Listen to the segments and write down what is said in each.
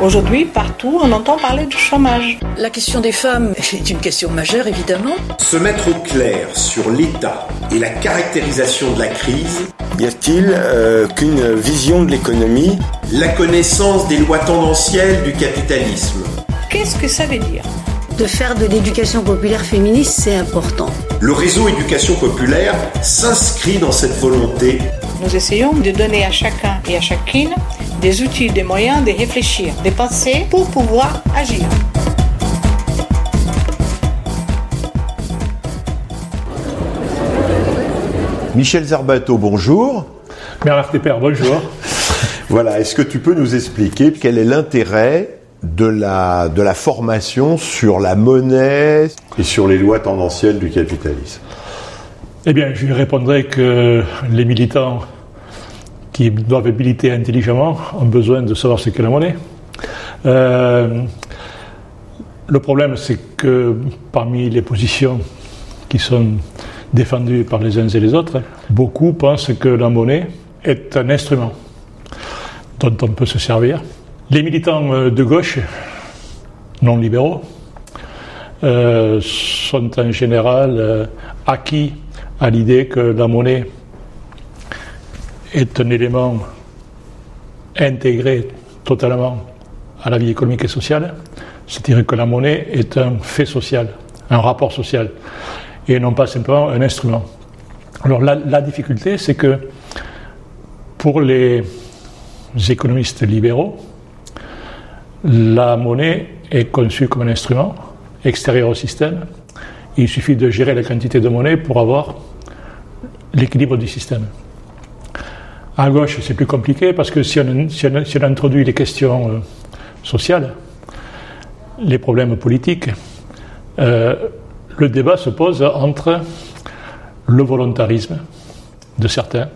Aujourd'hui, partout, on entend parler du chômage. La question des femmes est une question majeure, évidemment. Se mettre au clair sur l'état et la caractérisation de la crise. Y a-t-il euh, qu'une vision de l'économie? La connaissance des lois tendancielles du capitalisme. Qu'est-ce que ça veut dire? De faire de l'éducation populaire féministe, c'est important. Le réseau éducation populaire s'inscrit dans cette volonté. Nous essayons de donner à chacun et à chacune des outils, des moyens de réfléchir, de penser pour pouvoir agir. Michel Zerbato, bonjour. Bernard Tepper, bonjour. voilà, est-ce que tu peux nous expliquer quel est l'intérêt de la, de la formation sur la monnaie et sur les lois tendancielles du capitalisme? Eh bien, je lui répondrai que les militants qui doivent militer intelligemment ont besoin de savoir ce qu'est la monnaie. Euh, le problème, c'est que parmi les positions qui sont défendues par les uns et les autres, beaucoup pensent que la monnaie est un instrument dont on peut se servir les militants euh, de gauche, non libéraux, euh, sont en général acquis à l'idée que la monnaie est un élément intégré totalement à la vie économique et sociale, c'est-à-dire que la monnaie est un fait social, un rapport social, et non pas simplement un instrument. Alors la difficulté, c'est que pour les économistes libéraux, la monnaie est conçue comme un instrument extérieur au système. Il suffit de gérer la quantité de monnaie pour avoir l'équilibre du système. À gauche, c'est plus compliqué parce que si on, introduit les questions euh, sociales, les problèmes politiques, euh, le débat se pose entre le volontarisme de certains,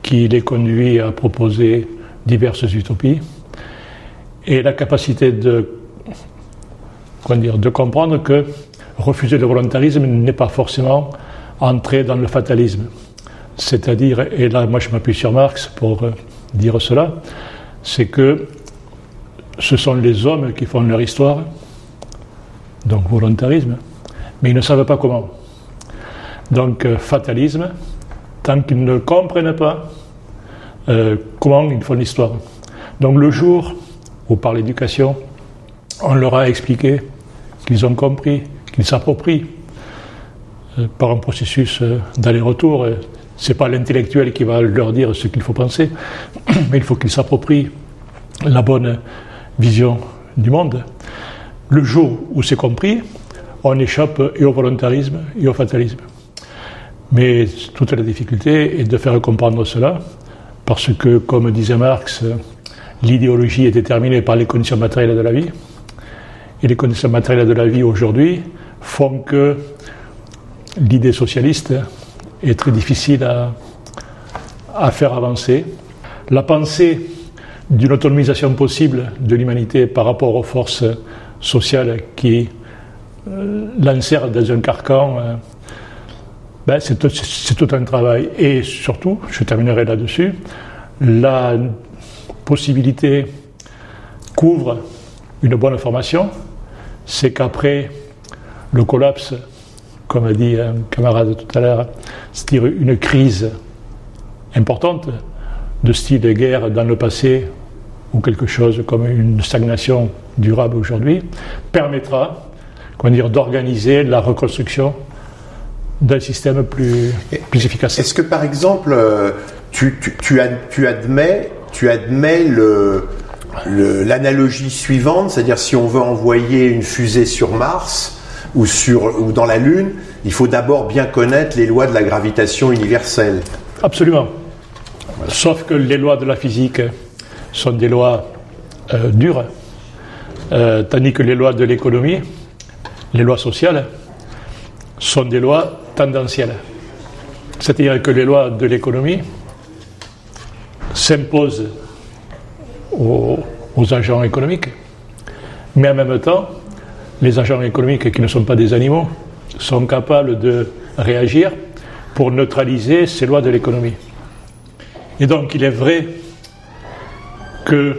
qui les conduit à proposer diverses utopies, et la capacité de, dire, de comprendre que refuser le volontarisme n'est pas forcément entrer dans le fatalisme. C'est-à-dire, et là moi je m'appuie sur Marx pour euh, dire cela, c'est que ce sont les hommes qui font leur histoire, donc volontarisme, mais ils ne savent pas comment. Donc euh, fatalisme, tant qu'ils ne comprennent pas euh, comment ils font l'histoire. Donc le jour ou par l'éducation, on leur a expliqué qu'ils ont compris, qu'ils s'approprient par un processus d'aller-retour. Ce n'est pas l'intellectuel qui va leur dire ce qu'il faut penser, mais il faut qu'ils s'approprient la bonne vision du monde. Le jour où c'est compris, on échappe et au volontarisme et au fatalisme. Mais toute la difficulté est de faire comprendre cela, parce que, comme disait Marx, l'idéologie est déterminée par les conditions matérielles de la vie. Et les conditions matérielles de la vie aujourd'hui font que l'idée socialiste est très difficile à, à faire avancer. La pensée d'une autonomisation possible de l'humanité par rapport aux forces sociales qui euh, l'insèrent dans un carcan, euh, ben c'est tout un travail. Et surtout, je terminerai là-dessus, la possibilité couvre une bonne formation, c'est qu'après le collapse, comme a dit un camarade tout à l'heure, c'est-à-dire une crise importante de style de guerre dans le passé ou quelque chose comme une stagnation durable aujourd'hui, permettra dire, d'organiser la reconstruction d'un système plus, plus efficace. Est-ce que par exemple, euh, tu, tu, tu admets tu admets l'analogie suivante, c'est-à-dire si on veut envoyer une fusée sur Mars ou, sur, ou dans la Lune, il faut d'abord bien connaître les lois de la gravitation universelle. Absolument. Sauf que les lois de la physique sont des lois euh, dures, euh, tandis que les lois de l'économie, les lois sociales, sont des lois tendancielles. C'est-à-dire que les lois de l'économie s'impose aux, agents économiques, mais en même temps, les agents économiques qui ne sont pas des animaux sont capables de réagir pour neutraliser ces lois de l'économie. Et donc il est vrai que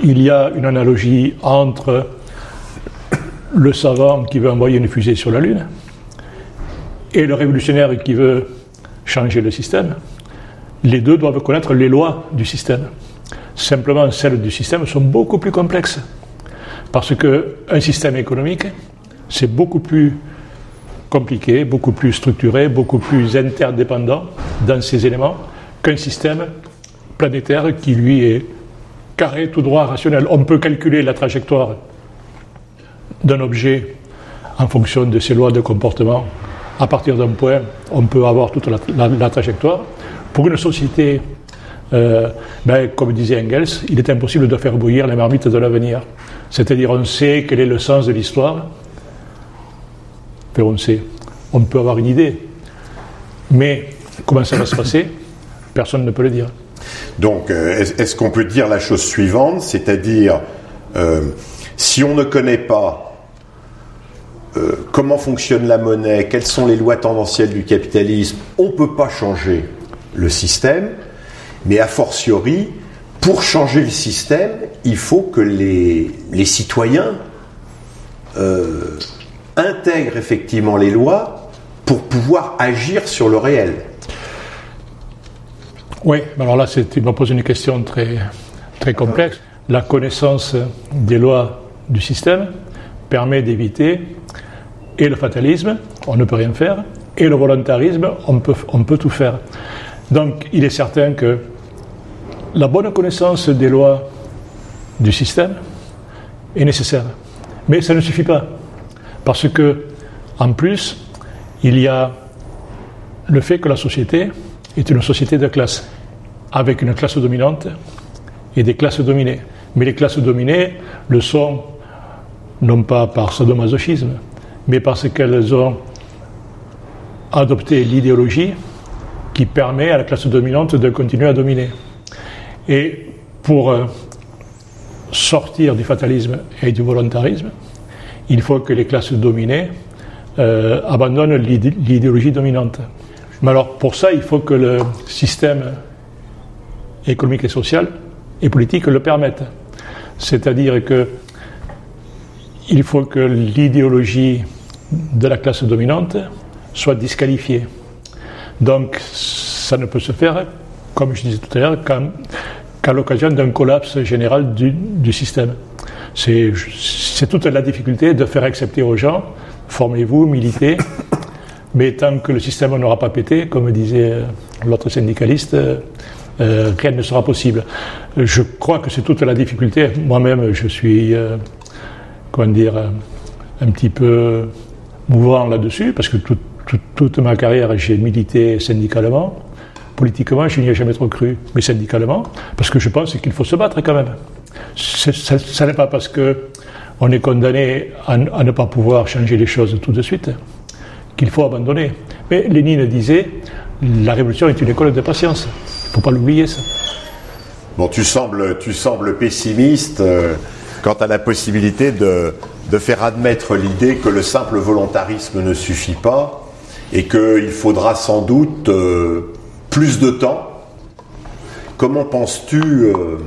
il y a une analogie entre le savant qui veut envoyer une fusée sur la Lune et le révolutionnaire qui veut changer le système. Les deux doivent connaître les lois du système. Simplement, celles du système sont beaucoup plus complexes. Parce qu'un système économique, c'est beaucoup plus compliqué, beaucoup plus structuré, beaucoup plus interdépendant dans ses éléments qu'un système planétaire qui, lui, est carré, tout droit, rationnel. On peut calculer la trajectoire d'un objet en fonction de ses lois de comportement. À partir d'un point, on peut avoir toute la, trajectoire. Pour une société, euh, ben, comme disait Engels, il est impossible de faire bouillir la marmite de l'avenir. C'est-à-dire, on sait quel est le sens de l'histoire, mais on sait. On peut avoir une idée. Mais comment ça va se passer Personne ne peut le dire. Donc, euh, est-ce qu'on peut dire la chose suivante, c'est-à-dire, euh, si on ne connaît pas comment fonctionne la monnaie, quelles sont les lois tendancielles du capitalisme, on ne peut pas changer le système, mais a fortiori, pour changer le système, il faut que les, citoyens intègrent effectivement les lois pour pouvoir agir sur le réel. Oui, alors là, tu me poses une question très, très complexe. La connaissance des lois du système permet d'éviter et le fatalisme, on ne peut rien faire, et le volontarisme, on peut, on peut tout faire. Donc, il est certain que la bonne connaissance des lois du système est nécessaire. Mais ça ne suffit pas. Parce que, en plus, il y a le fait que la société est une société de classe, avec une classe dominante et des classes dominées. Mais les classes dominées le sont non pas par sadomasochisme, mais parce qu'elles ont adopté l'idéologie qui permet à la classe dominante de continuer à dominer. Et pour euh, sortir du fatalisme et du volontarisme, il faut que les classes dominées euh, abandonnent l'idéologie dominante. Mais alors pour ça, il faut que le système économique et social et politique le permette. C'est-à-dire que il faut que l'idéologie de la classe dominante soit disqualifiée. Donc ça ne peut se faire, comme je disais tout à l'heure, qu'à l'occasion d'un collapse général du, système. C'est toute la difficulté de faire accepter aux gens, formez-vous, militez, mais tant que le système n'aura pas pété, comme disait euh, l'autre syndicaliste, euh, euh, rien ne sera possible. Je crois que c'est toute la difficulté. Moi-même, je suis, comment dire, un petit peu mouvant là-dessus, parce que toute ma carrière, j'ai milité syndicalement. Politiquement, je n'y ai jamais trop cru, mais syndicalement, parce que je pense qu'il faut se battre quand même. Ce n'est pas parce qu'on est condamné à, ne pas pouvoir changer les choses tout de suite qu'il faut abandonner. Mais Lénine disait la révolution est une école de patience. Il ne faut pas l'oublier, ça. Bon, tu sembles, tu sembles pessimiste euh, quant à la possibilité de, de faire admettre l'idée que le simple volontarisme ne suffit pas et qu'il faudra sans doute euh, plus de temps. Comment penses-tu euh,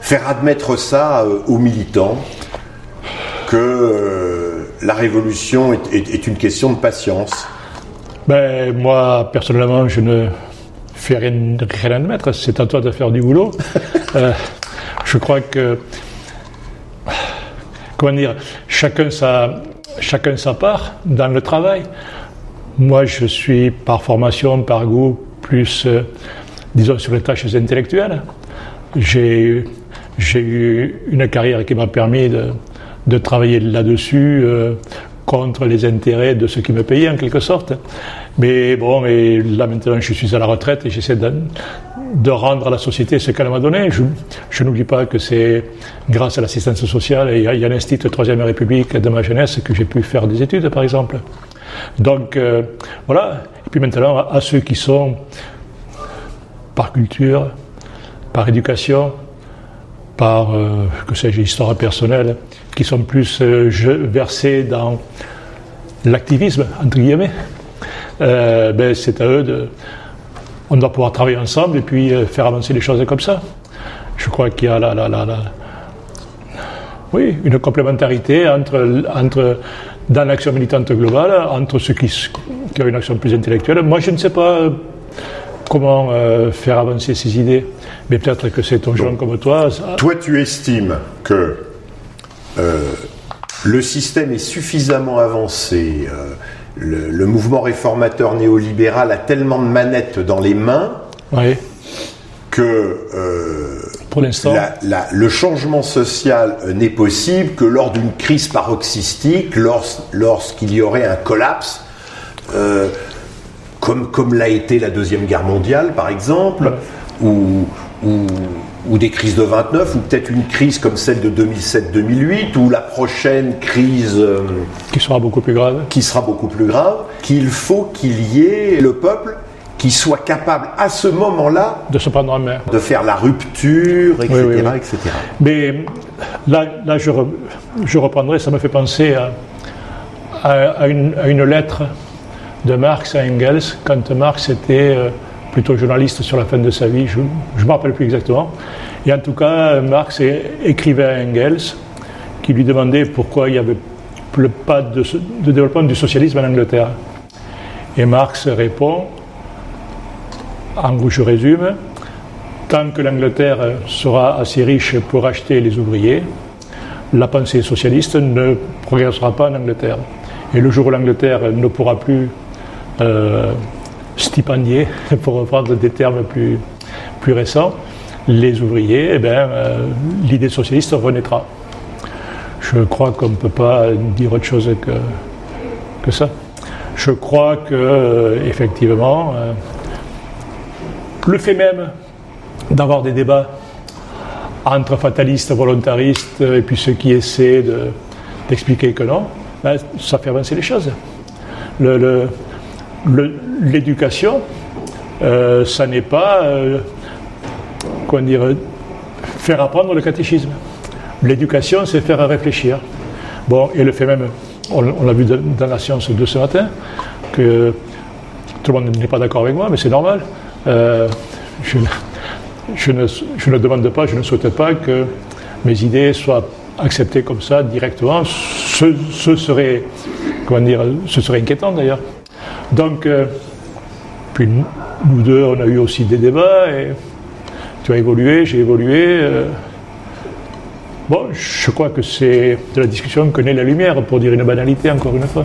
faire admettre ça euh, aux militants que euh, la révolution est, une question de patience? Ben, Moi, personnellement, je ne fais rien, rien admettre. C'est à toi de faire du boulot. Je crois que, comment dire, chacun sa, chacun sa part dans le travail. Moi, je suis par formation, par goût, plus, disons, sur les tâches intellectuelles. J'ai eu une carrière qui m'a permis de, travailler là-dessus euh, contre les intérêts de ceux qui me payaient en quelque sorte. Mais bon, mais là maintenant je suis à la retraite et j'essaie de, rendre à la société ce qu'elle m'a donné. Je, je n'oublie pas que c'est grâce à l'assistance sociale et à, l'Institut Troisième République de ma jeunesse que j'ai pu faire des études par exemple. Donc euh, voilà. Et puis maintenant à ceux qui sont par culture, par éducation, par, euh, que sais-je, histoire personnelle, qui sont plus euh, versés dans l'activisme, entre guillemets, ben, c'est à eux de, on doit pouvoir travailler ensemble et puis faire avancer les choses comme ça. Je crois qu'il y a la, la, la, la- oui, une complémentarité entre, entre, dans l'action militante globale entre ceux qui, ont une action plus intellectuelle. Moi, je ne sais pas euh, comment euh, faire avancer ces idées, mais peut-être que c'est ton gens comme toi. ça- Toi, tu estimes que euh, le système est suffisamment avancé, euh, le, le mouvement réformateur néolibéral a tellement de manettes dans les mains oui, que pour l'instant. le changement social euh, n'est possible que lors d'une crise paroxystique, lors- lorsqu'il y aurait un collapse, euh, comme, comme l'a été la Deuxième Guerre mondiale, par exemple, ou, ou, ou des crises de 29, ou peut-être une crise comme celle de 2007-2008, ou la prochaine crise euh, qui sera beaucoup plus grave. qui sera beaucoup plus grave, qu'il faut qu'il y ait le peuple qui soit capable à ce moment-là de se prendre en main. de faire la rupture, etc. Oui, oui, oui. etc. Mais là, là je, re- je reprendrai, ça me fait penser à, à- à une, à une lettre de Marx à Engels, quand Marx était euh, plutôt journaliste sur la fin de sa vie, je ne me rappelle plus exactement. Et en tout cas, Marx écrivait à Engels, qui lui demandait pourquoi il n'y avait pas de, de développement du socialisme en Angleterre. Et Marx répond, en gros je résume, Tant que l'Angleterre sera assez riche pour acheter les ouvriers, la pensée socialiste ne progressera pas en Angleterre. Et le jour où l'Angleterre ne pourra plus euh, stipendier, pour reprendre des termes plus, plus récents, les ouvriers, eh ben, euh, l'idée socialiste renaîtra. Je crois qu'on ne peut pas dire autre chose que, que ça. Je crois que, euh, effectivement, le fait même d'avoir des débats entre fatalistes, volontaristes et puis ceux qui essaient de- d'expliquer que non, ben, ça fait avancer les choses. L'éducation, euh, ça n'est pas, euh, faire apprendre le catéchisme. L'éducation, c'est faire réfléchir. Bon, et le fait même, on, on l'a vu dans la science de ce matin, que tout le monde n'est pas d'accord avec moi, mais c'est normal. Euh, je, je ne, je ne demande pas, je ne souhaite pas que mes idées soient acceptées comme ça directement. Ce, ce serait, comment dire, ce serait inquiétant d'ailleurs. Donc, euh, puis nous deux, on a eu aussi des débats et tu as évolué, j'ai évolué. euh. bon, je crois que c'est de la discussion que naît la lumière, pour dire une banalité encore une fois.